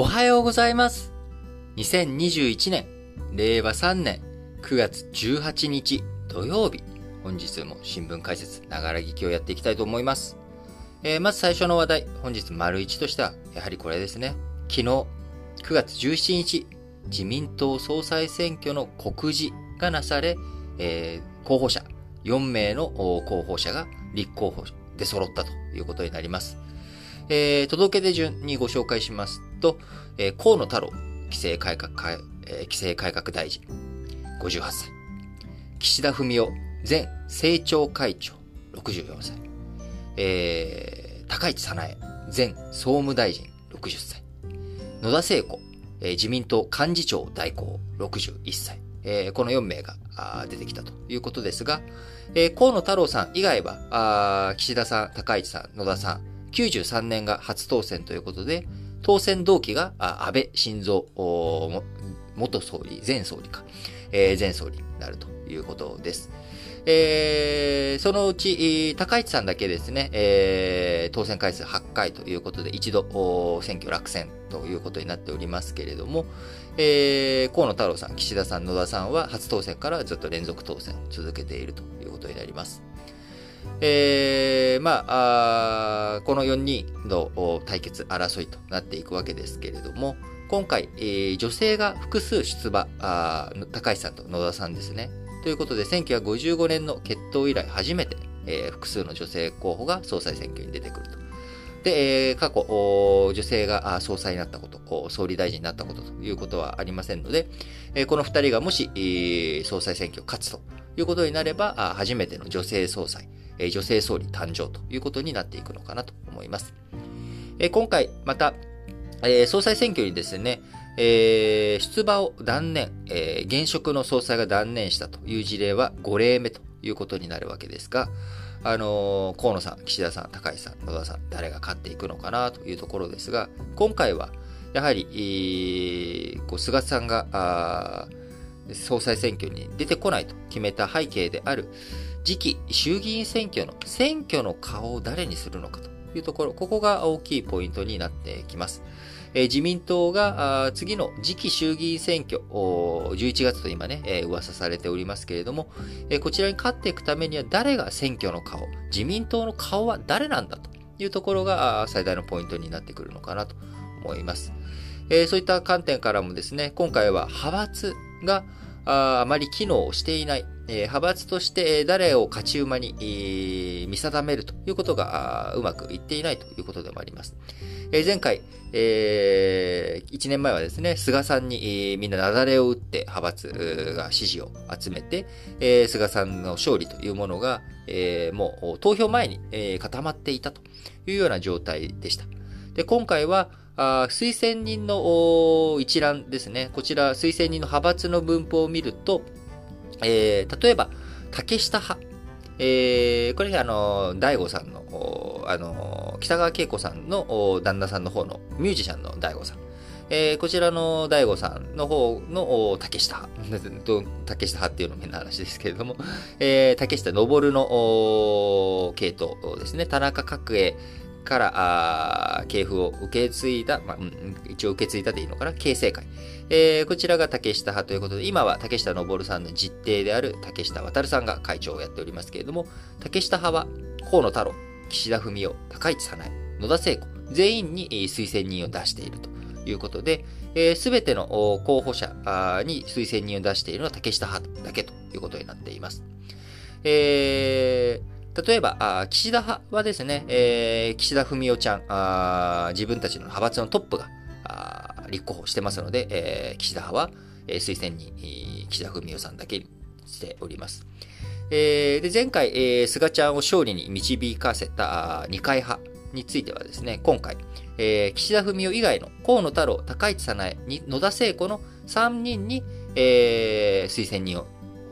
おはようございます。2021年、令和3年9月18日土曜日、本日も新聞解説、ながら聞きをやっていきたいと思います。えーまず最初の話題、本日丸1としては、やはりこれですね。昨日、9月17日、自民党総裁選挙の告示がなされ、えー候補者、4名の候補者が立候補で揃ったということになります。えー届け出順にご紹介しますと、えー河野太郎規制改革、えー規制改革大臣、58歳。岸田文雄前政調会長、64歳。えー高市早苗前総務大臣、60歳。野田聖子、えー自民党幹事長代行、61歳。えーこの4名が出てきたということですが、えー河野太郎さん以外は、あ岸田さん、高市さん、野田さん、93年が初当選ということで、当選同期が安倍晋三元総理、前総理か、えー前総理になるということです。えーそのうち、高市さんだけですね、えー当選回数8回ということで、一度選挙落選ということになっておりますけれども、えー河野太郎さん、岸田さん、野田さんは初当選からずっと連続当選を続けているということになります。えーまああこの4人の対決、争いとなっていくわけですけれども、今回、えー女性が複数出馬、高市さんと野田さんですね。ということで、1955年の決闘以来初めて、えー複数の女性候補が総裁選挙に出てくると。で、えー過去、女性が総裁になったこと、総理大臣になったことということはありませんので、えーこの2人がもし、総裁選挙を勝つということになれば、初めての女性総裁、女性総理誕生ということになっていくのかなと思います。今回、また、総裁選挙にですね、出馬を断念、現職の総裁が断念したという事例は5例目ということになるわけですが、あの河野さん、岸田さん、高市さん、野田さん、誰が勝っていくのかなというところですが、今回は、やはり、菅さんが、総裁選挙に出てこないと決めた背景である、次期衆議院選挙の選挙の顔を誰にするのかというところ、ここが大きいポイントになってきます。え自民党が次の次期衆議院選挙、11月と今ね、え噂されておりますけれども、えこちらに勝っていくためには誰が選挙の顔、自民党の顔は誰なんだというところが最大のポイントになってくるのかなと思います。えそういった観点からもですね、今回は派閥がああまり機能していない、え派閥として誰を勝ち馬に、見定めるということがうまくいっていないということでもあります。え前回、え1年前はですね、菅さんに、みんな雪崩を打って派閥が支持を集めて、え菅さんの勝利というものが、えもう投票前に、え固まっていたというような状態でした。で、今回は、あ推薦人の一覧ですね。こちら、推薦人の派閥の分布を見ると、えー例えば、竹下派。えーこれ、あの、大悟さんの、あの、北川景子さんの旦那さんの方のミュージシャンの大悟さん。えーこちらの大悟さんの方の竹下派。竹下派っていうのも変な話ですけれども、えー竹下登の系統ですね。田中角栄から、あ系譜を受け継いだ、まあ、うん一応受け継いだでいいのかな、形成会。えーこちらが竹下派ということで、今は竹下登さんの実弟である竹下渡さんが会長をやっておりますけれども、竹下派は河野太郎、岸田文雄、高市早苗、野田聖子、全員に推薦人を出しているということで、すべての候補者に推薦人を出しているのは竹下派だけということになっています。えー例えば、岸田派はですね、えー岸田文雄ちゃん、あ自分たちの派閥のトップが立候補してますので、えー岸田派は、えー推薦人、えー岸田文雄さんだけにしております。えーで前回、えー菅ちゃんを勝利に導かせた二階派についてはですね、今回、えー岸田文雄以外の河野太郎、高市早苗、野田聖子の3人に、えー推薦人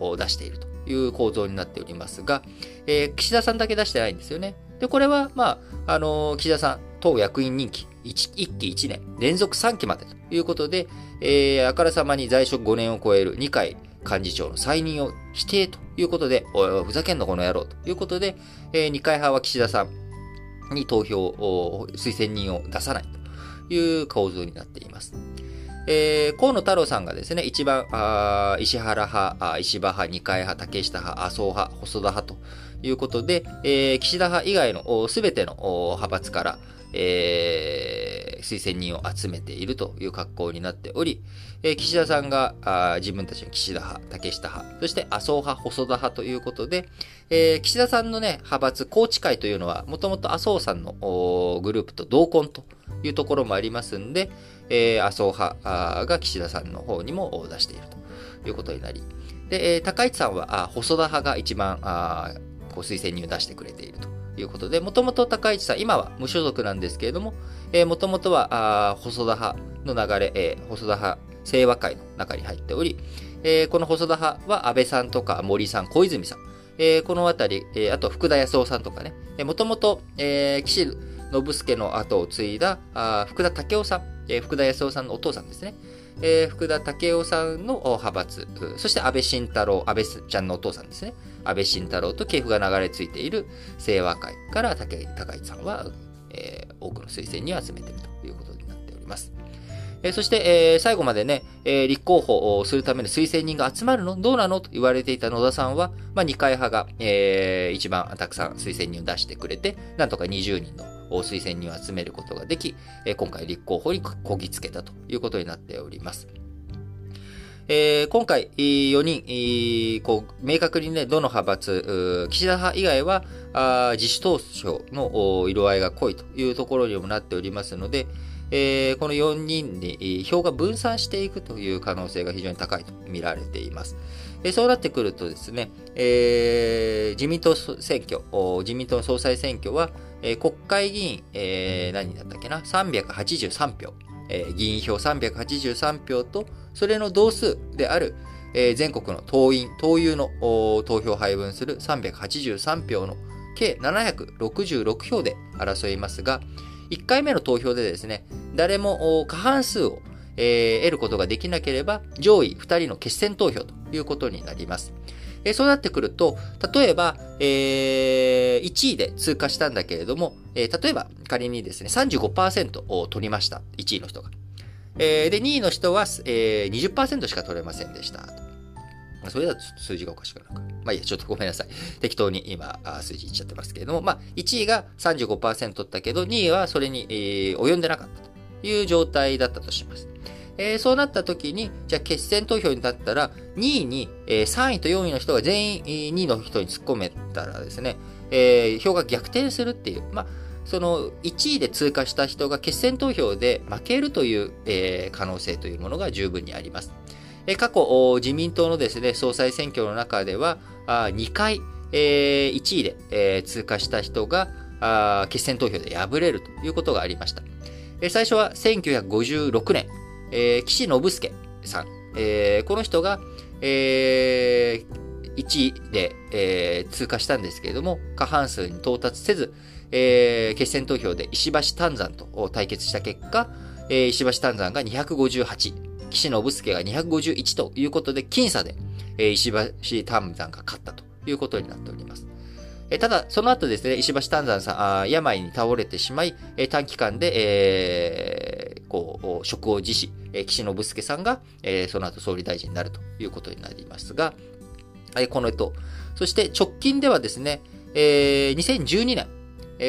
を出しているという構造になっておりますが、えー岸田さんだけ出してないんですよね。で、これは、まあ、あのー岸田さん、党役員任期 1, 期1年、連続3期までということで、えーあからさまに在職5年を超える二階幹事長の再任を否定ということで、おいおい、ふざけんなこの野郎ということで、えー二階派は岸田さんに投票を、推薦人を出さないという構造になっています。えー、河野太郎さんがですね、一番、あ石原派、石破派、二階派、竹下派、麻生派、細田派とということで、えー、岸田派以外のすべての派閥から、えー、推薦人を集めているという格好になっており、えー、岸田さんがあ自分たちの岸田派、竹下派、そして麻生派、細田派ということで、えー、岸田さんのね、派閥、高知会というのは、もともと麻生さんのグループと同梱というところもありますんで、えー、麻生派が岸田さんの方にも出しているということになり、で、高市さんは細田派が一番こう推薦人を出してくれていると。いうことで、もともと高市さん、今は無所属なんですけれども、もともとは、あ細田派の流れ、えー、細田派清和会の中に入っており、えー、この細田派は安倍さんとか森さん、小泉さん、えー、このあたり、えー、あと福田康夫さんとかね、もともと、岸信介の後を継いだあ福田武雄さん、えー、福田康夫さんのお父さんですね。えー、福田武雄さんの派閥、そして安倍晋太郎、安倍ちゃんのお父さんですね。安倍晋太郎と系譜が流れ着いている清和会から高市さんは、えー、多くの推薦に集めているということになっております。えー、そして、えー、最後までね、えー、立候補をするための推薦人が集まるのどうなのと言われていた野田さんは、まあ、二階派が、えー、一番たくさん推薦人を出してくれて、なんとか20人の推薦人を集めることができ、えー、今回立候補にこぎつけたということになっております。えー、今回、4人、こう、明確にね、どの派閥、岸田派以外は、あ自主投票の色合いが濃いというところにもなっておりますので、えー、この4人に票が分散していくという可能性が非常に高いと見られています。えー、そうなってくるとですね、えー、自民党選挙、自民党総裁選挙は、えー、国会議員、えー、何だったっけな、383票、えー、議員票383票と、それの同数である、えー、全国の党員、党友の投票を配分する383票の計766票で争いますが、1回目の投票でですね、誰も過半数を、えー、得ることができなければ、上位2人の決選投票ということになります。えー、そうなってくると、例えば、えー、1位で通過したんだけれども、えー、例えば仮にですね、35%を取りました。1位の人が。えー、で、2位の人は、えー、20%しか取れませんでした。それだと数字がおかしくなるか。まあいいや、ちょっとごめんなさい。適当に今、数字言っちゃってますけれども、まあ、1位が35%取ったけど、2位はそれに、えー、及んでなかったという状態だったとします。えー、そうなった時に、じゃあ決選投票になったら、2位に、えー、3位と4位の人が全員2位の人に突っ込めたらですね、えー、票が逆転するっていう、まあ、その1位で通過した人が決選投票で負けるという、えー、可能性というものが十分にあります。え、過去、自民党のですね、総裁選挙の中では、あ2回、えー、1位で、えー、通過した人があ決選投票で敗れるということがありました。え、最初は1956年、えー、岸信介さん、えー、この人が、えー、1位で、えー、通過したんですけれども、過半数に到達せず、えー、決選投票で石橋丹山と対決した結果、えー、石橋丹山が258、岸信介が251ということで、僅差で、えー、石橋丹山が勝ったということになっております。え、ただ、その後ですね、石橋丹山さん、あ病に倒れてしまい、え、短期間で、えー、こう、職を辞し、え、岸信介さんが、えー、その後総理大臣になるということになりますが、え、このと、そして直近ではですね、えー、2012年、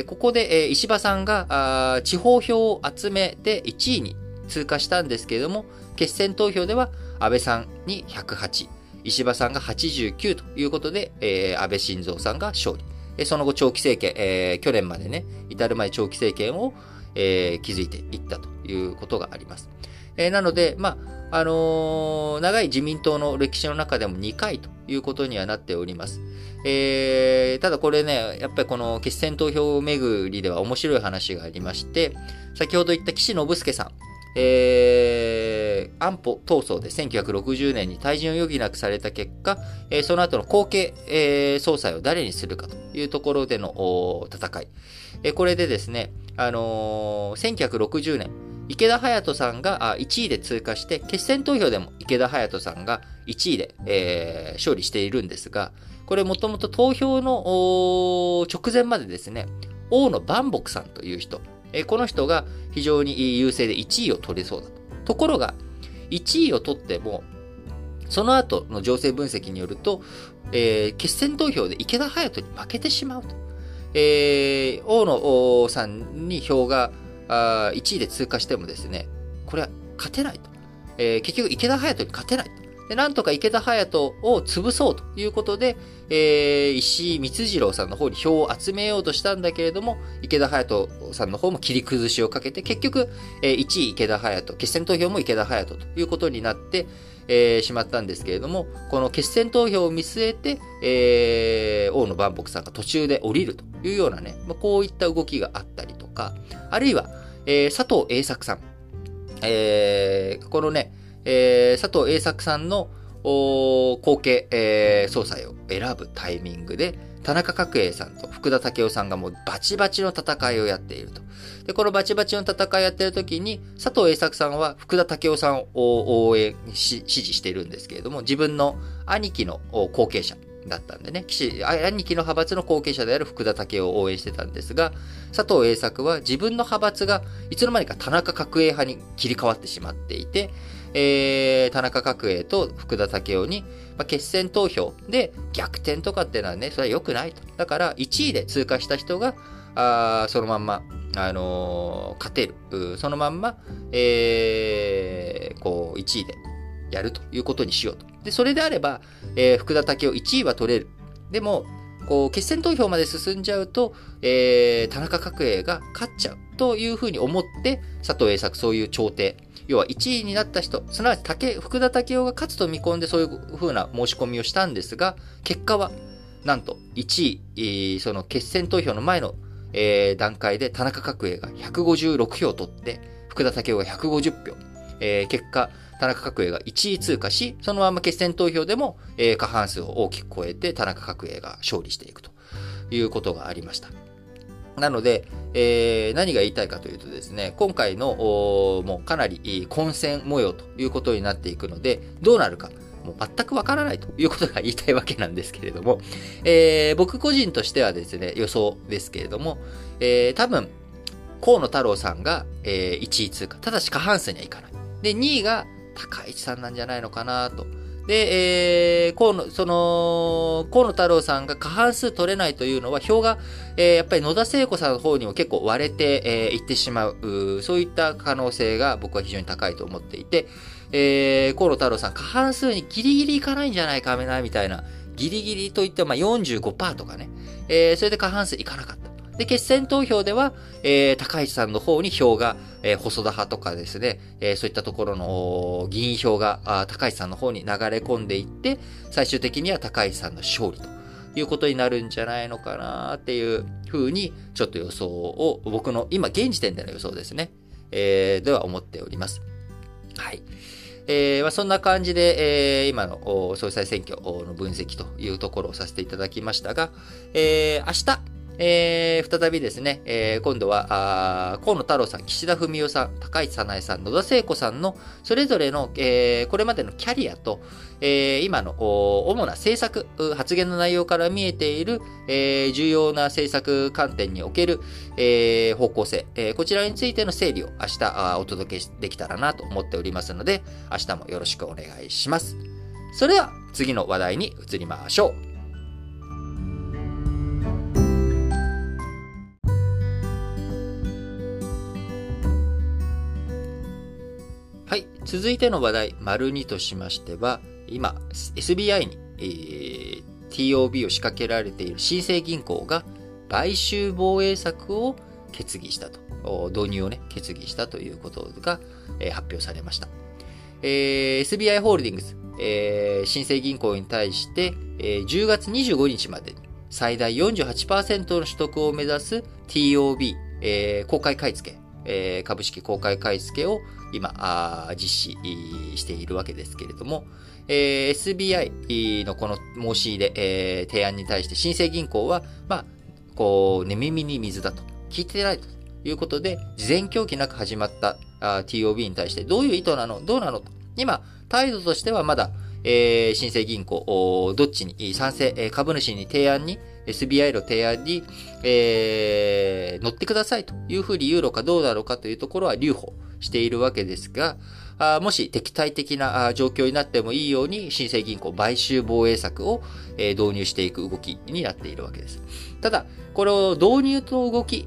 ここで、石破さんが地方票を集めて1位に通過したんですけれども、決選投票では安倍さんに108、石破さんが89ということで、安倍晋三さんが勝利。その後長期政権、去年までね、至る前長期政権を、築いていったということがあります。なので、まあ、あのー、長い自民党の歴史の中でも2回ということにはなっております。えー、ただこれね、やっぱりこの決選投票巡りでは面白い話がありまして、先ほど言った岸信介さん、えー、安保闘争で1960年に退陣を余儀なくされた結果、えー、その後の後継、えー、総裁を誰にするかというところでの戦い。えー、これでですね、あのー、1960年、池田隼人さんが1位で通過して、決選投票でも池田隼人さんが1位で、えー、勝利しているんですが、これもともと投票の直前までですね、王の万木さんという人、えこの人が非常に優勢で1位を取れそうだと。ところが、1位を取っても、その後の情勢分析によると、えー、決選投票で池田隼人に負けてしまうと。えー、大野さんに票があ1位で通過してもですね、これは勝てないと。えー、結局池田隼人に勝てないと。で、なんとか池田隼人を潰そうということで、えー、石井光次郎さんの方に票を集めようとしたんだけれども、池田隼人さんの方も切り崩しをかけて、結局、えー、1位池田隼人、決選投票も池田隼人ということになって、えー、しまったんですけれども、この決選投票を見据えて、えー、大野万博さんが途中で降りるというようなね、まあ、こういった動きがあったりとか、あるいは、えー、佐藤栄作さん、えー、このね、えー、佐藤栄作さんの後継、えー、総裁を選ぶタイミングで、田中角栄さんと福田武雄さんがもうバチバチの戦いをやっていると。で、このバチバチの戦いをやっている時に、佐藤栄作さんは福田武雄さんを応援し、支持しているんですけれども、自分の兄貴の後継者だったんでね、兄貴の派閥の後継者である福田武雄を応援してたんですが、佐藤栄作は自分の派閥がいつの間にか田中角栄派に切り替わってしまっていて、えー、田中角栄と福田武雄に、まあ、決選投票で逆転とかっていうのはね、それは良くないと。だから1位で通過した人が、あそのまんま、あのー、勝てる。そのまんま、えー、こう、1位でやるということにしようと。で、それであれば、えー、福田武雄1位は取れる。でも、こう、決選投票まで進んじゃうと、えー、田中角栄が勝っちゃうというふうに思って、佐藤栄作そういう調停、要は1位になった人、すなわち竹福田武雄が勝つと見込んでそういうふうな申し込みをしたんですが、結果は、なんと1位、その決選投票の前の、えー、段階で田中角栄が156票取って、福田武雄が150票。えー、結果、田中角栄が1位通過し、そのまま決選投票でも、えー、過半数を大きく超えて田中角栄が勝利していくということがありました。なので、えー、何が言いたいかというとですね、今回のもうかなり混戦模様ということになっていくので、どうなるか、もう全くわからないということが言いたいわけなんですけれども、えー、僕個人としてはですね、予想ですけれども、えー、多分、河野太郎さんが、えー、1位通過。ただし過半数にはいかない。で、2位が高市さんなんじゃないのかなと。で、えー、河野、その、河野太郎さんが過半数取れないというのは、票が、えー、やっぱり野田聖子さんの方にも結構割れて、えー、いってしまうそういった可能性が僕は非常に高いと思っていて、えー、河野太郎さん過半数にギリギリいかないんじゃないかな、みたいな、ギリギリといっても、まあ45%とかね、えー、それで過半数いかなかった。で、決選投票では、えー、高市さんの方に票が、えー、細田派とかですね、えー、そういったところの議員票が高市さんの方に流れ込んでいって、最終的には高市さんの勝利ということになるんじゃないのかなっていうふうに、ちょっと予想を、僕の今現時点での予想ですね、えー、では思っております。はい。えーまあ、そんな感じで、えー、今の総裁選挙の分析というところをさせていただきましたが、えー、明日、えー、再びですね、えー、今度は、あ河野太郎さん、岸田文雄さん、高市早苗さん、野田聖子さんの、それぞれの、えー、これまでのキャリアと、えー、今の主な政策、発言の内容から見えている、えー、重要な政策観点における、えー、方向性、えー、こちらについての整理を明日お届けできたらなと思っておりますので、明日もよろしくお願いします。それでは次の話題に移りましょう。はい。続いての話題、丸2としましては、今、SBI に、えー、TOB を仕掛けられている新生銀行が買収防衛策を決議したと、導入をね、決議したということが、えー、発表されました。えー、SBI ホールディングス、えー、新生銀行に対して、えー、10月25日までに最大48%の取得を目指す TOB、えー、公開買い付け、えー、株式公開買い付けを今、あ実施しているわけですけれども、えー、SBI のこの申し入れ、えー、提案に対して新生銀行は、まあ、こう、寝耳に水だと。聞いてないということで、事前協議なく始まったあ TOB に対してどういう意図なの？どうなの？と。今、態度としてはまだ、えー、新生銀行、どっちに賛成、株主に提案に、SBI の提案に、えー、乗ってくださいというふうに言うのかどうなのかというところは留保しているわけですが、あもし敵対的な状況になってもいいように、新生銀行買収防衛策を、え導入していく動きになっているわけです。ただ、これを導入と動き、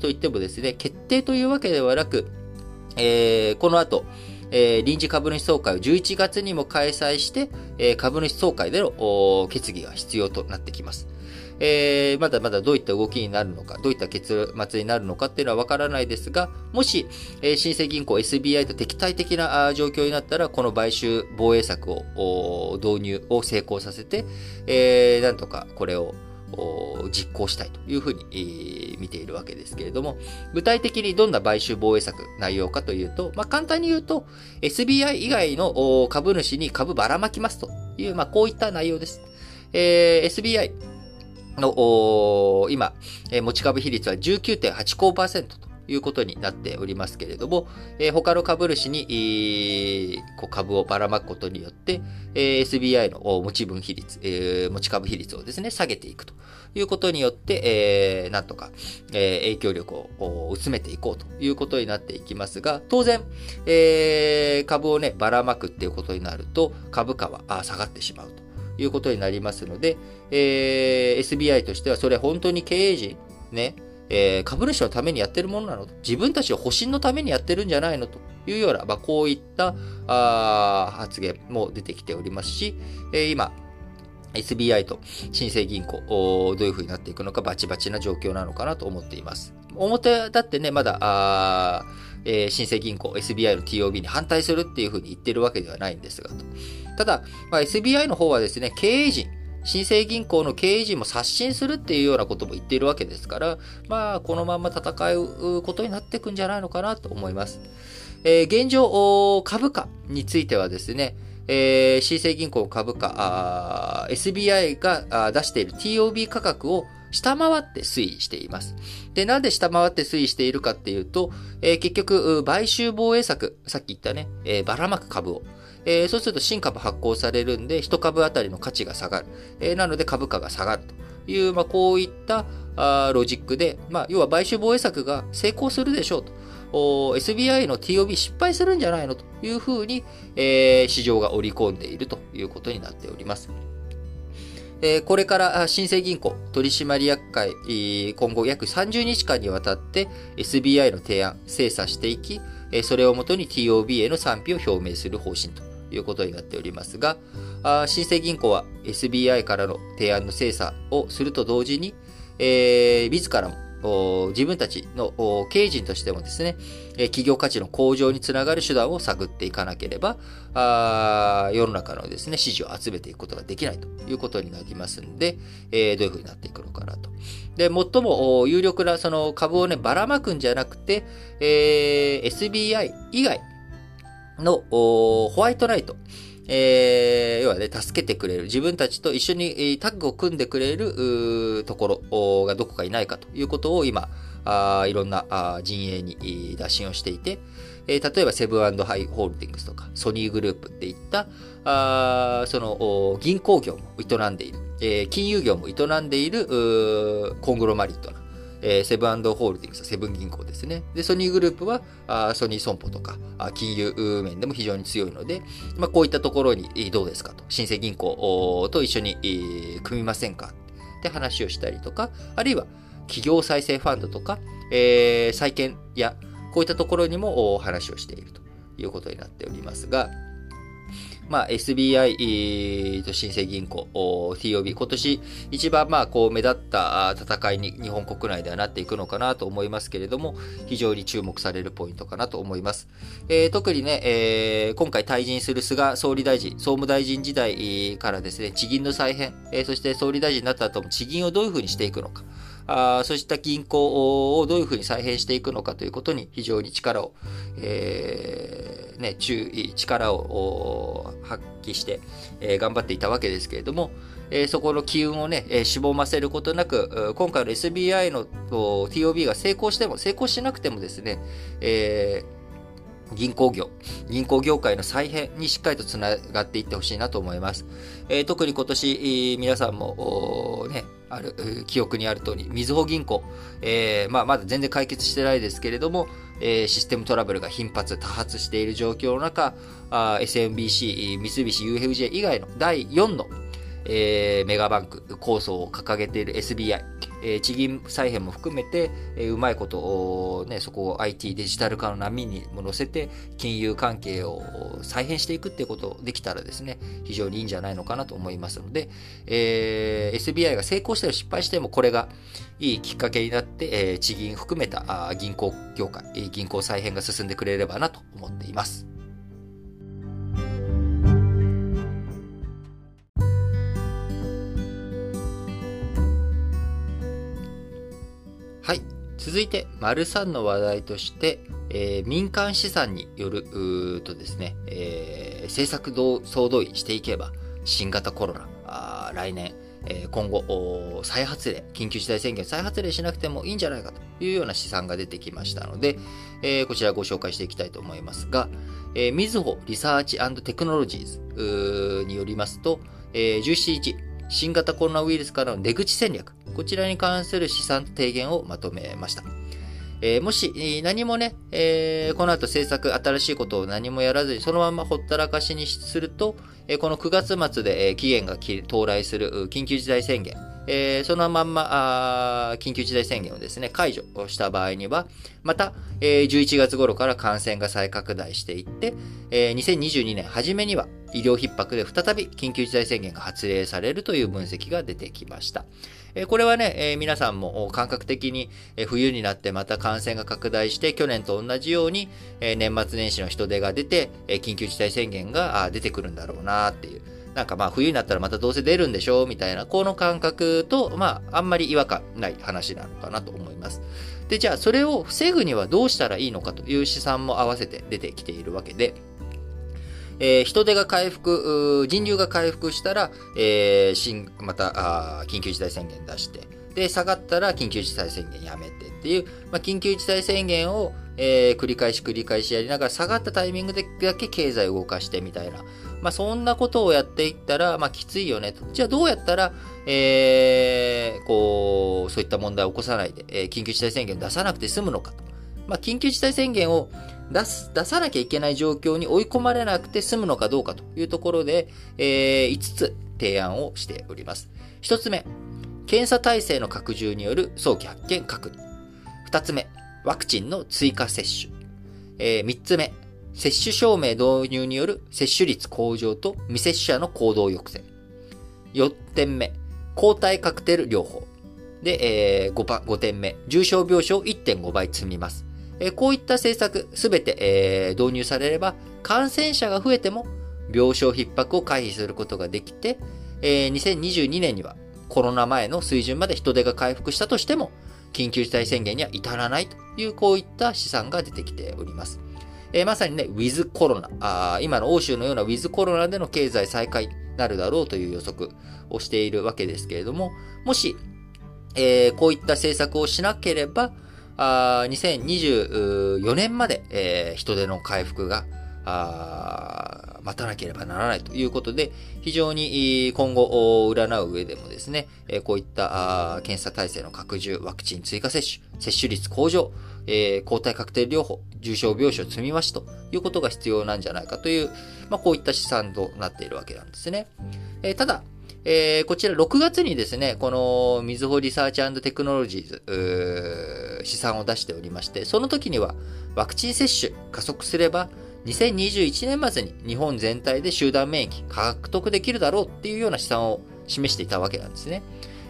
といってもですね、決定というわけではなく、えー、この後、えー、臨時株主総会を11月にも開催して、えー、株主総会での決議が必要となってきます。えー、まだまだどういった動きになるのか、どういった結末になるのかっていうのはわからないですが、もし、えー、新生銀行 SBI と敵対的な状況になったら、この買収防衛策を導入を成功させて、えー、なんとかこれを実行したいというふうに、見ているわけですけれども、具体的にどんな買収防衛策内容かというと、まあ、簡単に言うと、SBI 以外の株主に株ばらまきますという、まあ、こういった内容です。えー、SBI の今、持ち株比率は19.85%ということになっておりますけれども、えー、他の株主に、えー、こう株をばらまくことによって、えー、SBI の持ち分比率、えー、持ち株比率をですね、下げていくということによって、えー、なんとか、えー、影響力を薄めていこうということになっていきますが、当然、えー、株をね、ばらまくっていうことになると、株価は下がってしまうと。いうことになりますので、えー、SBI としてはそれ本当に経営陣、ね、えー、株主のためにやってるものなのと、自分たちの保身のためにやってるんじゃないのというような、まあ、こういったあ発言も出てきておりますし、えー、今、SBI と新生銀行、どういう風になっていくのかバチバチな状況なのかなと思っています。表だってね、まだ、あえー、新生銀行、SBI の TOB に反対するっていう風に言ってるわけではないんですが、と。ただ、まあ、SBI の方はですね、経営陣、新生銀行の経営陣も刷新するっていうようなことも言っているわけですから、まあ、このまま戦うことになっていくんじゃないのかなと思います。えー、現状、株価についてはですね、えー、新生銀行株価、SBI が出している TOB 価格を下回って推移しています。で、なんで下回って推移しているかっていうと、えー、結局、買収防衛策、さっき言ったね、えー、ばらまく株を、えー、そうすると新株発行されるんで、1株当たりの価値が下がる。えー、なので株価が下がるという、まあ、こういったあロジックで、まあ、要は買収防衛策が成功するでしょうと。SBI の TOB 失敗するんじゃないのというふうに、えー、市場が織り込んでいるということになっております。えー、これから新生銀行取締役会、今後約30日間にわたって SBI の提案、精査していき、それをもとに TOB への賛否を表明する方針ということになっておりますが、新生銀行は SBI からの提案の精査をすると同時に、えー、自らも自分たちの経営陣としてもですね、企業価値の向上につながる手段を探っていかなければ、世の中のですね、支持を集めていくことができないということになりますんで、えどういうふうになっていくのかなと。で、最も有力なその株をね、ばらまくんじゃなくて、えー、SBI 以外のホワイトライト、えー、要はね、助けてくれる、自分たちと一緒にタッグを組んでくれるところがどこかいないかということを今、あいろんなあ陣営に打診をしていて、えー、例えばセブンハイホールディングスとかソニーグループっていったあその銀行業も営んでいる、えー、金融業も営んでいるコングロマリットなえー、セブンホールディングス、セブン銀行ですね。で、ソニーグループは、あソニー損保とかあ、金融面でも非常に強いので、まあ、こういったところにどうですかと、新生銀行と一緒に、組みませんかって話をしたりとか、あるいは企業再生ファンドとか、えー、債券や、こういったところにも話をしているということになっておりますが、まあ、SBI と新生銀行、TOB、今年一番まあこう目立った戦いに日本国内ではなっていくのかなと思いますけれども、非常に注目されるポイントかなと思います。えー、特にね、えー、今回退陣する菅総理大臣、総務大臣時代からですね、地銀の再編、えー、そして総理大臣になった後も地銀をどういうふうにしていくのか、あそうした銀行をどういうふうに再編していくのかということに非常に力を、えー、ね、注意、力を発揮して、えー、頑張っていたわけですけれども、えー、そこの機運をね、えー、しぼませることなく、今回の SBI の TOB が成功しても、成功しなくてもですね、えー銀行業、銀行業界の再編にしっかりとつながっていってほしいなと思います。えー、特に今年、皆さんも、ね、ある、記憶にある通り、みずほ銀行、えー、まあ、まだ全然解決してないですけれども、えー、システムトラブルが頻発、多発している状況の中、SMBC、三菱 UFJ 以外の第4の、えー、メガバンク構想を掲げている SBI、えー、地銀再編も含めて、えー、うまいこと、ね、そこを IT デジタル化の波にも乗せて、金融関係を再編していくっていうことできたらですね、非常にいいんじゃないのかなと思いますので、えー、SBI が成功しても失敗しても、これがいいきっかけになって、えー、地銀含めたあ銀行業界、銀行再編が進んでくれればなと思っています。はい。続いて、丸3の話題として、えー、民間資産によるとですね、えー、政策総動員していけば、新型コロナ、あ来年、えー、今後、再発令、緊急事態宣言再発令しなくてもいいんじゃないかというような試算が出てきましたので、えー、こちらご紹介していきたいと思いますが、えー、みずほリサーチテクノロジーズによりますと、えー、17日、新型コロナウイルスからの出口戦略、こちらに関する試算提言をまとめました。えー、もし、何もね、えー、この後政策、新しいことを何もやらずに、そのままほったらかしにすると、え、この9月末で、え期限が到来する緊急事態宣言、えー、そのまんま、緊急事態宣言をですね、解除した場合には、また、えー、11月頃から感染が再拡大していって、えー、2022年初めには医療逼迫で再び緊急事態宣言が発令されるという分析が出てきました。これはね、え皆さんも感覚的に、え冬になってまた感染が拡大して去年と同じように、え年末年始の人出が出て、え緊急事態宣言が出てくるんだろうなっていう。なんかまあ冬になったらまたどうせ出るんでしょうみたいな、この感覚と、まああんまり違和感ない話なのかなと思います。で、じゃあそれを防ぐにはどうしたらいいのかという試算も合わせて出てきているわけで、えー、人手が回復、人流が回復したら、えー、また、緊急事態宣言出して、で、下がったら緊急事態宣言やめてっていう、まあ、緊急事態宣言を、えー、繰り返し繰り返しやりながら下がったタイミングでだけ経済を動かしてみたいな、まあ、そんなことをやっていったら、まあ、きついよねと。じゃあどうやったら、えー、こう、そういった問題を起こさないで、えー、緊急事態宣言を出さなくて済むのかと。まあ、緊急事態宣言を出す、出さなきゃいけない状況に追い込まれなくて済むのかどうかというところで、えー、5つ提案をしております。1つ目、検査体制の拡充による早期発見確認。2つ目、ワクチンの追加接種。えー、3つ目、接種証明導入による接種率向上と未接種者の行動抑制。4点目、抗体カクテル療法。で、えー、5, 5点目、重症病床1.5倍積みます。えー、こういった政策すべて、えー、導入されれば、感染者が増えても病床逼迫を回避することができて、えー、2022年にはコロナ前の水準まで人手が回復したとしても、緊急事態宣言には至らないという、こういった試算が出てきております。えー、まさにね、ウィズコロナ、あ今の欧州のようなウィズコロナでの経済再開なるだろうという予測をしているわけですけれども、もし、えー、こういった政策をしなければ、あ2024年まで、えー、人手の回復が、待たなければならないということで、非常に今後占う上でもですね、こういった検査体制の拡充、ワクチン追加接種、接種率向上、抗体カクテル療法、重症病床積み増しということが必要なんじゃないかという、まあ、こういった試算となっているわけなんですね。ただ、えー、こちら6月にですね、このみずほリサーチテクノロジーズ、試算を出しておりまして、その時にはワクチン接種加速すれば、2021年末に日本全体で集団免疫獲得できるだろうっていうような試算を示していたわけなんですね。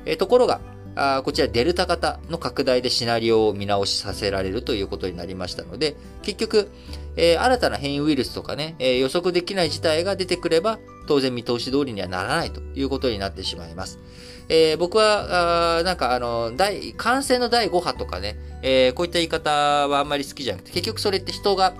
え、ところが、あこちらデルタ型の拡大でシナリオを見直しさせられるということになりましたので、結局、えー、新たな変異ウイルスとかね、えー、予測できない事態が出てくれば、当然見通し通りにはならないということになってしまいます。えー、僕は、あなんかあの、感染の第5波とかね、え、こういった言い方はあんまり好きじゃなくて、結局それって人が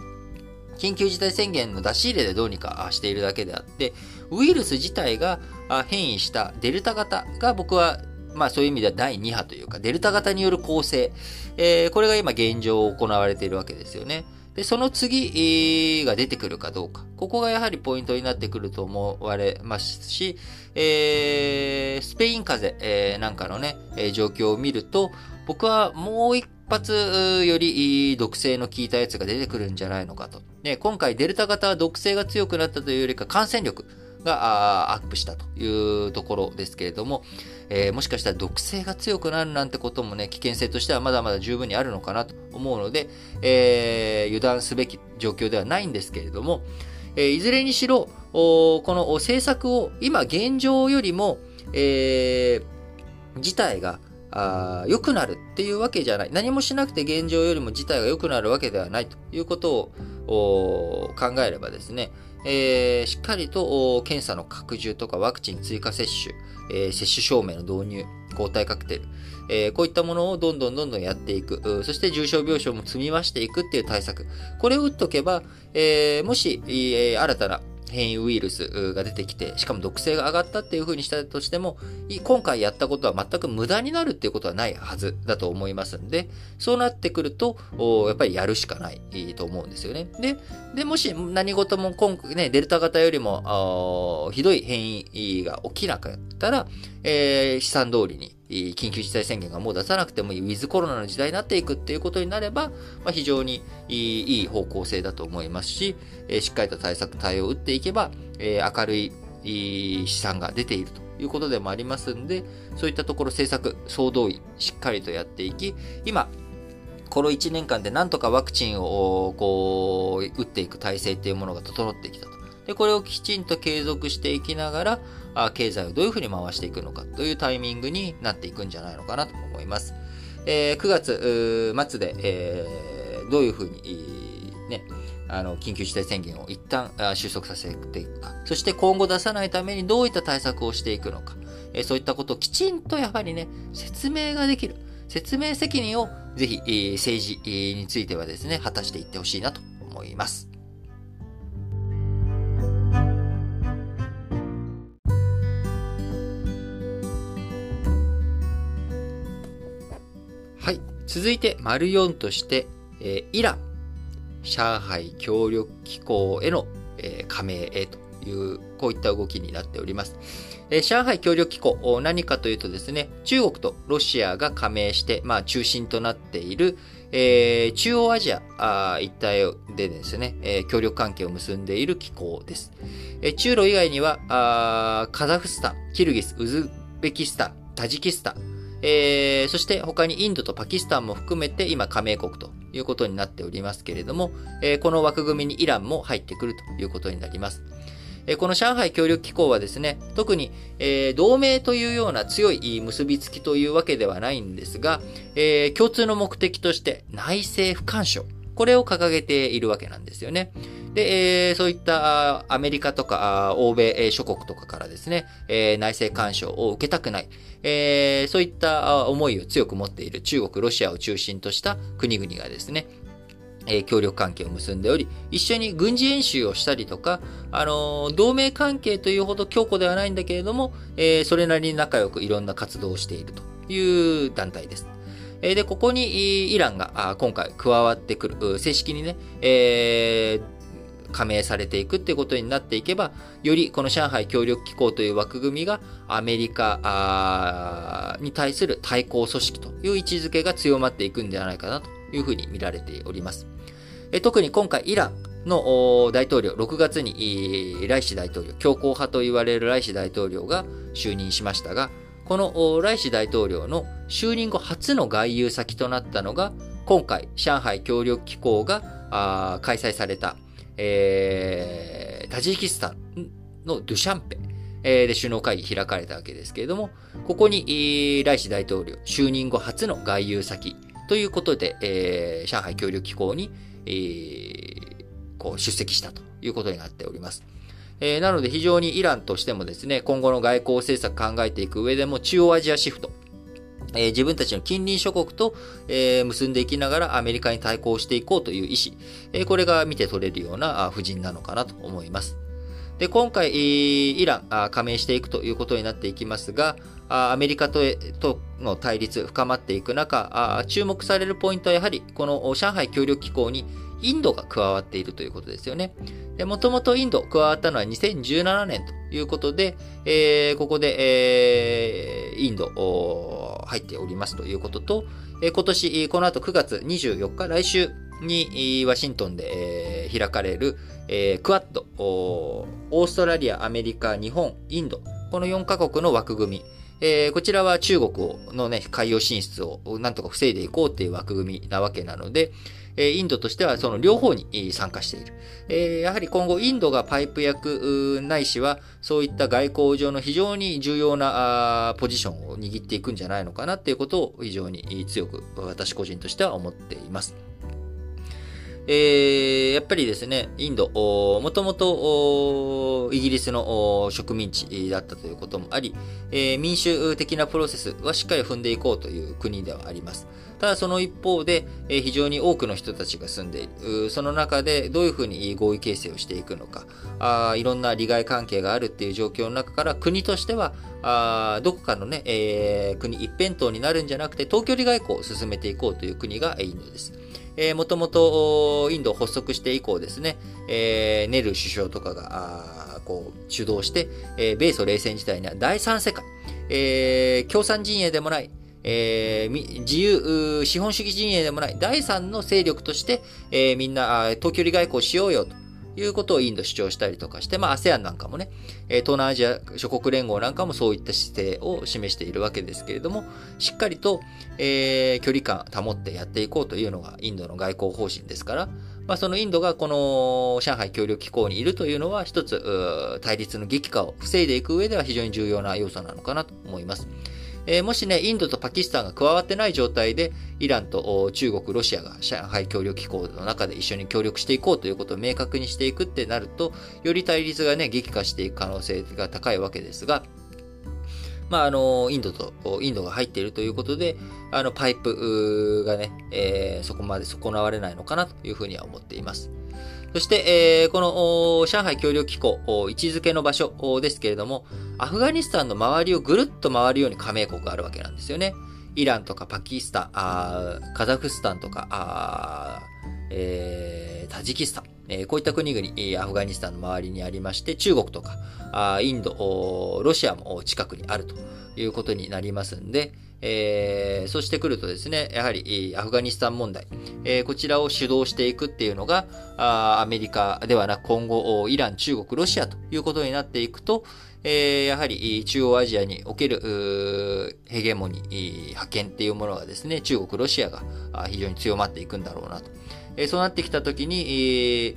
緊急事態宣言の出し入れでどうにかしているだけであって、ウイルス自体が変異したデルタ型が僕はまあそういう意味では第2波というか、デルタ型による構成、えー、これが今現状行われているわけですよね。で、その次が出てくるかどうか。ここがやはりポイントになってくると思われますし、えー、スペイン風邪、えー、なんかのね、え、状況を見ると、僕はもう一発より毒性の効いたやつが出てくるんじゃないのかと。ね、今回デルタ型は毒性が強くなったというよりか感染力がアップしたというところですけれども、えー、もしかしたら毒性が強くなるなんてこともね、危険性としてはまだまだ十分にあるのかなと思うので、えー、油断すべき状況ではないんですけれども、えー、いずれにしろ、この政策を今現状よりも、えー、事態があ良くなるっていうわけじゃない。何もしなくて現状よりも事態が良くなるわけではないということを考えればですね、えー、しっかりと検査の拡充とかワクチン追加接種、えー、接種証明の導入、抗体カクテル、えー、こういったものをどんどんどんどんやっていく。そして重症病床も積み増していくっていう対策。これを打っとけば、え、もし、えー、新たな変異ウイルスが出てきて、しかも毒性が上がったっていう風にしたとしても、今回やったことは全く無駄になるっていうことはないはずだと思いますんで、そうなってくると、やっぱりやるしかないと思うんですよね。で、で、もし何事も今回ね、デルタ型よりも、ひどい変異が起きなかったら、えー、試算通りに、緊急事態宣言がもう出さなくてもいい、ウィズコロナの時代になっていくっていうことになれば、まあ、非常にいい方向性だと思いますし、え、しっかりと対策、対応を打っていけば、え、明るい試算が出ているということでもありますんで、そういったところ政策、総動員、しっかりとやっていき、今、この1年間でなんとかワクチンをこう打っていく体制っていうものが整ってきたと。で、これをきちんと継続していきながら、経済をどういうふうに回していくのかというタイミングになっていくんじゃないのかなと思います。えー、9月末で、えー、どういうふうに、ね、あの、緊急事態宣言を一旦収束させていくか。そして今後出さないためにどういった対策をしていくのか。えー、そういったことをきちんとやはりね、説明ができる。説明責任をぜひ、えー、政治についてはですね、果たしていってほしいなと思います。はい続いて、丸4として、えー、イラン、上海協力機構への、えー、加盟へという、こういった動きになっております。えー、上海協力機構、何かというとですね、中国とロシアが加盟して、まあ、中心となっている、えー、中央アジアあ一帯でですね、えー、協力関係を結んでいる機構です。えー、中ロ以外にはあ、カザフスタン、キルギス、ウズベキスタン、タジキスタン、えー、そして他にインドとパキスタンも含めて今加盟国ということになっておりますけれども、えー、この枠組みにイランも入ってくるということになります。えー、この上海協力機構はですね、特に、えー、同盟というような強い結びつきというわけではないんですが、えー、共通の目的として内政不干渉、これを掲げているわけなんですよね。で、えー、そういったアメリカとか欧米諸国とかからですね、えー、内政干渉を受けたくない、えー、そういった思いを強く持っている中国、ロシアを中心とした国々がですね、えー、協力関係を結んでおり、一緒に軍事演習をしたりとか、あの、同盟関係というほど強固ではないんだけれども、えー、それなりに仲良くいろんな活動をしているという団体です。で、ここにイランが今回加わってくる、正式にね、えー、加盟されていくっていうことになっていけば、よりこの上海協力機構という枠組みがアメリカに対する対抗組織という位置づけが強まっていくんではないかなというふうに見られております。特に今回イランの大統領、6月にライシ大統領、強硬派と言われるライシ大統領が就任しましたが、このライシ大統領の就任後初の外遊先となったのが、今回、上海協力機構が開催されたえー、タジキスタンのドゥシャンペ、えー、で首脳会議開かれたわけですけれども、ここに、ライシ大統領就任後初の外遊先ということで、えー、上海協力機構に、えー、こう出席したということになっております。えー、なので非常にイランとしてもですね、今後の外交政策考えていく上でも中央アジアシフト、え、自分たちの近隣諸国と、え、結んでいきながらアメリカに対抗していこうという意思、え、これが見て取れるような布陣なのかなと思います。で、今回、イラン加盟していくということになっていきますが、アメリカととの対立深まっていく中、注目されるポイントはやはりこの上海協力機構にインドが加わっているということですよね。もともとインド加わったのは2017年ということで、えー、ここで、えー、インド入っておりますということと、えー、今年、この後9月24日、来週にワシントンで、えー、開かれる、えー、クワッド、オーストラリア、アメリカ、日本、インド、この4カ国の枠組み、えー、こちらは中国のね、海洋進出をなんとか防いでいこうっていう枠組みなわけなので、えインドとしてはその両方に参加している。えやはり今後インドがパイプ役ないしはそういった外交上の非常に重要なポジションを握っていくんじゃないのかなっていうことを非常に強く私個人としては思っています。えー、やっぱりですね、インド、もともとイギリスの植民地だったということもあり、えー、民主的なプロセスはしっかり踏んでいこうという国ではあります。ただその一方で、えー、非常に多くの人たちが住んでいる。その中でどういうふうに合意形成をしていくのか、あいろんな利害関係があるっていう状況の中から国としては、あどこかのね、えー、国一辺倒になるんじゃなくて、東距離外交を進めていこうという国がインドです。えー、もともとインド発足して以降ですね、えー、ネル首相とかが、こう、主導して、えー、米ソ冷戦時代には第三世界、えー、共産陣営でもない、えー、自由、資本主義陣営でもない第三の勢力として、えー、みんな、遠距離外交しようよと。いうことをインド主張したりとかして、まあ ASEAN なんかもね、東南アジア諸国連合なんかもそういった姿勢を示しているわけですけれども、しっかりと、えー、距離感保ってやっていこうというのがインドの外交方針ですから、まあそのインドがこの上海協力機構にいるというのは一つ対立の激化を防いでいく上では非常に重要な要素なのかなと思います。えー、もしね、インドとパキスタンが加わってない状態で、イランと中国、ロシアが上海協力機構の中で一緒に協力していこうということを明確にしていくってなると、より対立がね、激化していく可能性が高いわけですが、まあ、あの、インドと、インドが入っているということで、あの、パイプがね、えー、そこまで損なわれないのかなというふうには思っています。そして、えー、この上海協力機構、位置づけの場所ですけれども、アフガニスタンの周りをぐるっと回るように加盟国があるわけなんですよね。イランとかパキスタン、あカザフスタンとか、あえー、タジキスタン、えー、こういった国々、アフガニスタンの周りにありまして、中国とか、あインド、ロシアも近くにあるということになりますんで、えー、そしてくるとですね、やはりアフガニスタン問題、えー、こちらを主導していくっていうのが、あアメリカではなく今後、イラン、中国、ロシアということになっていくと、えー、やはり中央アジアにおけるヘゲモニー、派遣っていうものがですね、中国、ロシアが非常に強まっていくんだろうなと。えー、そうなってきたときに、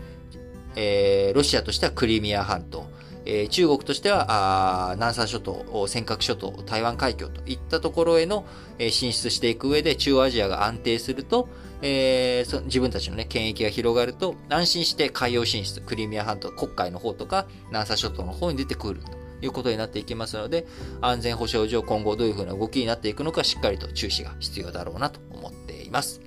えー、ロシアとしてはクリミア半島、えー、中国としては、南沙諸島、尖閣諸島、台湾海峡といったところへの、えー、進出していく上で中央アジアが安定すると、えー、自分たちのね、権益が広がると、安心して海洋進出、クリミア半島、黒海の方とか、南沙諸島の方に出てくるということになっていきますので、安全保障上今後どういうふうな動きになっていくのか、しっかりと注視が必要だろうなと思っています。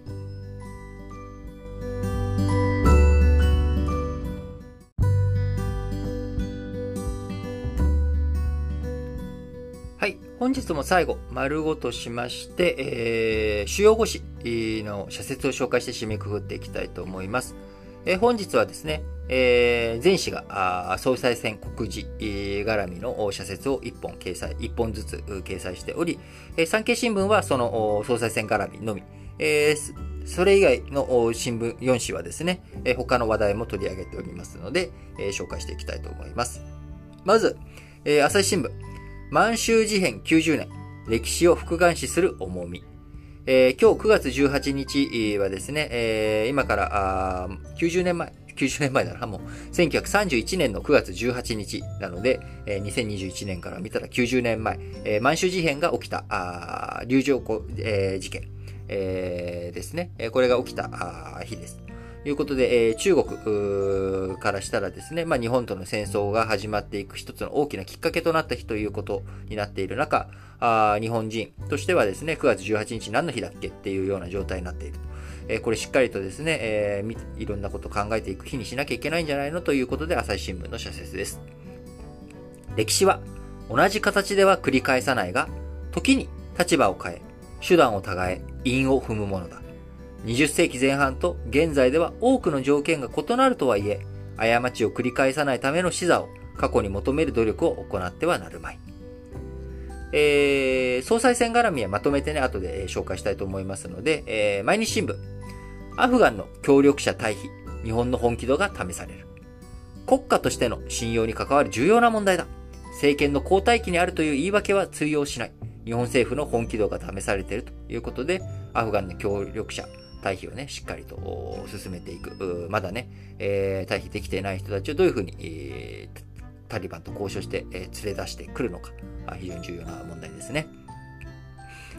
はい本日も最後、丸ごとしまして、えー、主要語詞の社説を紹介して締めくくっていきたいと思います。えー、本日はですね、えー、前氏が総裁選告示絡みの社説を1本掲載、1本ずつ掲載しており、えー、産経新聞はその総裁選絡みのみ、えー、それ以外の新聞4紙はですね、えー、他の話題も取り上げておりますので、えー、紹介していきたいと思います。まず、えー、朝日新聞。満州事変90年、歴史を復眼視する重み。えー、今日9月18日はですね、えー、今からあ90年前、90年前だな、もう、1931年の9月18日なので、えー、2021年から見たら90年前、えー、満州事変が起きた、あ流浄湖、えー、事件、えー、ですね。これが起きた日です。ということで、えー、中国からしたらですね、まあ、日本との戦争が始まっていく一つの大きなきっかけとなった日ということになっている中、あ日本人としてはですね、9月18日何の日だっけっていうような状態になっていると。え、これしっかりとですね、えー、いろんなことを考えていく日にしなきゃいけないんじゃないのということで、朝日新聞の社説です。歴史は同じ形では繰り返さないが、時に立場を変え、手段を違え、因を踏むものだ。20世紀前半と現在では多くの条件が異なるとはいえ、過ちを繰り返さないための視座を過去に求める努力を行ってはなるまい。えー、総裁選絡みはまとめてね、後で紹介したいと思いますので、えー、毎日新聞。アフガンの協力者退避、日本の本気度が試される。国家としての信用に関わる重要な問題だ。政権の交代期にあるという言い訳は通用しない。日本政府の本気度が試されているということで、アフガンの協力者、退避をね、しっかりと進めていく。まだね、えー、退避できていない人たちをどういうふうに、えー、タリバンと交渉して、えー、連れ出してくるのか。非常に重要な問題ですね。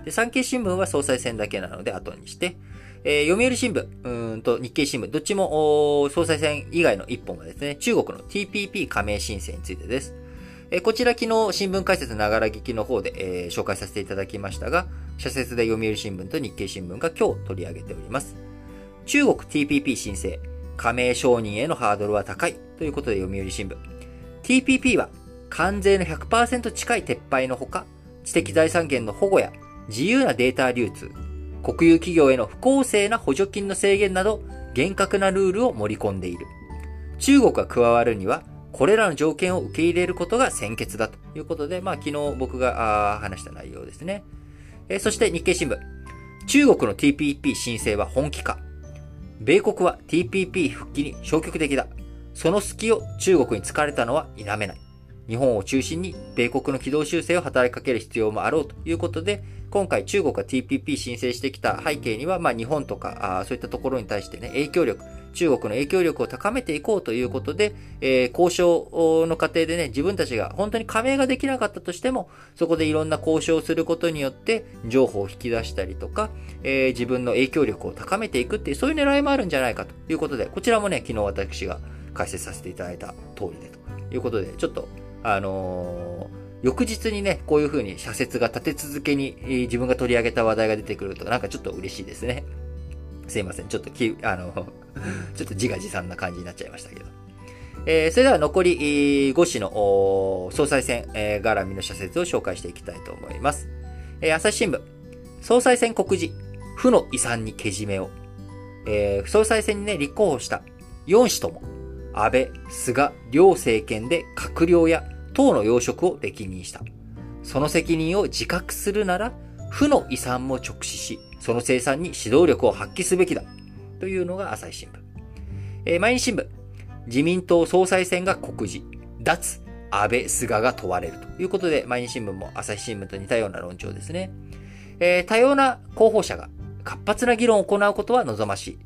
で、産経新聞は総裁選だけなので後にして、えー、読売新聞、うんと日経新聞、どっちも総裁選以外の一本がですね、中国の TPP 加盟申請についてです。え、こちら昨日新聞解説ながら聞きの方で、え、紹介させていただきましたが、社説で読売新聞と日経新聞が今日取り上げております。中国 TPP 申請、加盟承認へのハードルは高いということで読売新聞。TPP は関税の100%近い撤廃のほか、知的財産権の保護や自由なデータ流通、国有企業への不公正な補助金の制限など、厳格なルールを盛り込んでいる。中国が加わるには、これらの条件を受け入れることが先決だということで、まあ昨日僕が話した内容ですね。えー、そして日経新聞。中国の TPP 申請は本気か。米国は TPP 復帰に消極的だ。その隙を中国に突かれたのは否めない。日本を中心に米国の軌道修正を働きかける必要もあろうということで、今回中国が TPP 申請してきた背景には、まあ日本とかあそういったところに対してね、影響力、中国の影響力を高めていこうということで、えー、交渉の過程でね、自分たちが本当に加盟ができなかったとしても、そこでいろんな交渉をすることによって、情報を引き出したりとか、えー、自分の影響力を高めていくっていう、そういう狙いもあるんじゃないかということで、こちらもね、昨日私が解説させていただいた通りでということで、ちょっとあのー、翌日にね、こういう風に社説が立て続けに、自分が取り上げた話題が出てくると、なんかちょっと嬉しいですね。すいません。ちょっとき、あの、ちょっと自画自賛な感じになっちゃいましたけど。えー、それでは残り5紙の総裁選、えー、絡みの社説を紹介していきたいと思います。えー、朝日新聞、総裁選告示、負の遺産にけじめを。えー、総裁選にね、立候補した4氏とも、安倍、菅、両政権で閣僚や党の要職を歴任した。その責任を自覚するなら、負の遺産も直視し、その生産に指導力を発揮すべきだ。というのが朝日新聞。えー、毎日新聞。自民党総裁選が告示。脱、安倍、菅が問われるということで、毎日新聞も朝日新聞と似たような論調ですね。えー、多様な候補者が活発な議論を行うことは望ましい。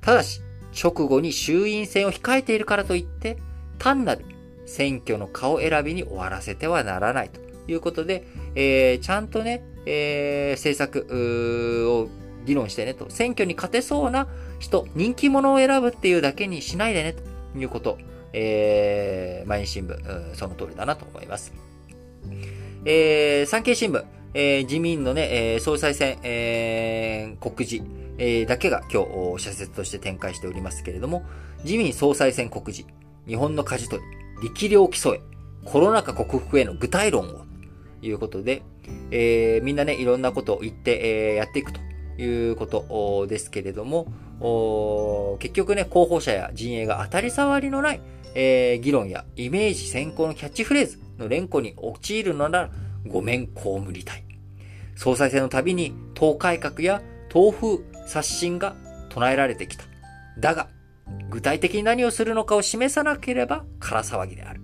ただし、直後に衆院選を控えているからといって、単なる選挙の顔選びに終わらせてはならないということで、えー、ちゃんとね、えー、政策を議論してねと、選挙に勝てそうな人、人気者を選ぶっていうだけにしないでねと。いうこと、えー、毎日新聞、その通りだなと思います。えー、産経新聞、えー、自民のね、えー、総裁選、えー、告示、えー、だけが今日、社説として展開しておりますけれども、自民総裁選告示、日本の舵取り、力量競え、コロナ禍克服への具体論を、ということで、えー、みんなね、いろんなことを言って、えー、やっていくということですけれども、結局ね、候補者や陣営が当たり障りのない、えー、議論やイメージ先行のキャッチフレーズの連呼に陥るのなら、ごめん、こう無理たい。総裁選のたびに党改革や党風刷新が唱えられてきた。だが、具体的に何をするのかを示さなければ空騒ぎである。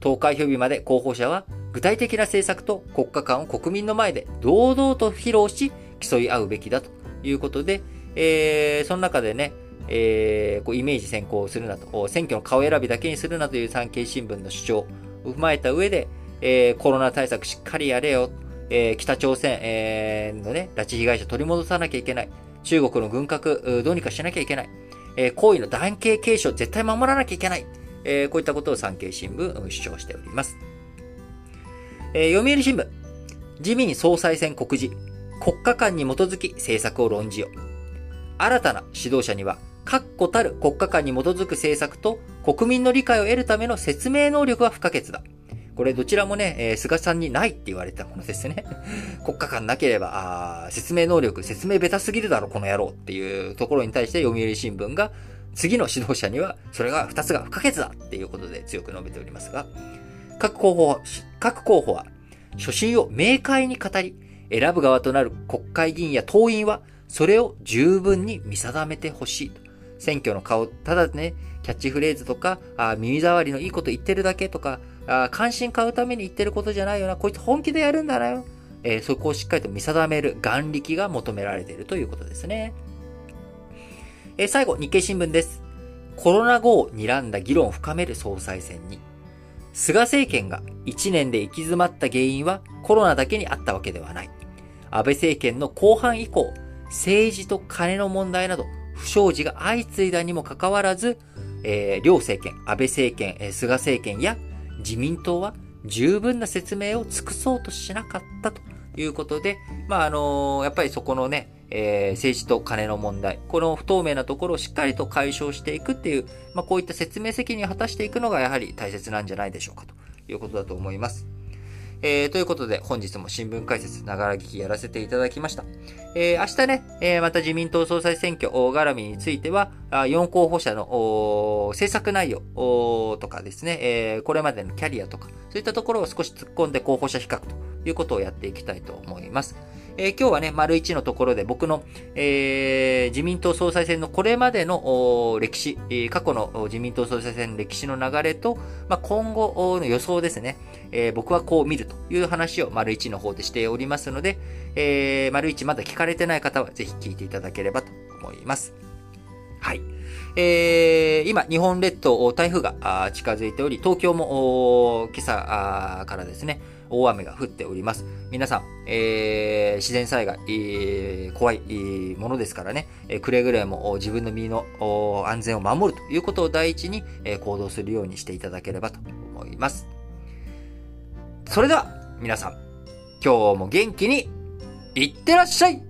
投開票日まで候補者は具体的な政策と国家間を国民の前で堂々と披露し競い合うべきだということで、えー、その中でね、えー、こうイメージ先行するなと、選挙の顔選びだけにするなという産経新聞の主張を踏まえた上で、えー、コロナ対策しっかりやれよ、えー、北朝鮮、えー、のね、拉致被害者取り戻さなきゃいけない。中国の軍拡、どうにかしなきゃいけない。えー、行為の男系継承絶対守らなきゃいけない。えー、こういったことを産経新聞、主張しております。えー、読売新聞。自民総裁選告示。国家間に基づき政策を論じよ。新たな指導者には、確固たる国家間に基づく政策と国民の理解を得るための説明能力が不可欠だ。これどちらもね、えー、菅さんにないって言われたものですね。国家間なければ、あ説明能力、説明ベタすぎるだろ、この野郎っていうところに対して読売新聞が、次の指導者には、それが二つが不可欠だっていうことで強く述べておりますが、各候補、各候補は、初心を明快に語り、選ぶ側となる国会議員や党員は、それを十分に見定めてほしいと。選挙の顔、ただね、キャッチフレーズとか、あ耳障りのいいこと言ってるだけとか、あ関心買うために言ってることじゃないよな、こいつ本気でやるんだなよ。えー、そこをしっかりと見定める眼力が求められているということですね。えー、最後、日経新聞です。コロナ後を睨んだ議論を深める総裁選に。菅政権が1年で行き詰まった原因はコロナだけにあったわけではない。安倍政権の後半以降、政治と金の問題など不祥事が相次いだにもかかわらず、えー、両政権、安倍政権、えー、菅政権や自民党は十分な説明を尽くそうとしなかったということで、まあ、あの、やっぱりそこのね、えー、政治と金の問題、この不透明なところをしっかりと解消していくっていう、まあ、こういった説明責任を果たしていくのがやはり大切なんじゃないでしょうかということだと思います。えー、ということで、本日も新聞解説、ながら聞きやらせていただきました。えー、明日ね、えー、また自民党総裁選挙絡みについては、4候補者の政策内容とかですね、えー、これまでのキャリアとか、そういったところを少し突っ込んで候補者比較ということをやっていきたいと思います。えー、今日はね、丸一のところで僕の、えー、自民党総裁選のこれまでの歴史、過去の自民党総裁選の歴史の流れと、まあ、今後の予想ですね、えー、僕はこう見るという話を丸一の方でしておりますので、えー、丸一まだ聞かれてない方はぜひ聞いていただければと思います。はい。えー、今、日本列島、台風が近づいており、東京も今朝からですね、大雨が降っております。皆さん、えー、自然災害、えー、怖いものですからね、え、くれぐれも自分の身の安全を守るということを第一に、え、行動するようにしていただければと思います。それでは、皆さん、今日も元気にいってらっしゃい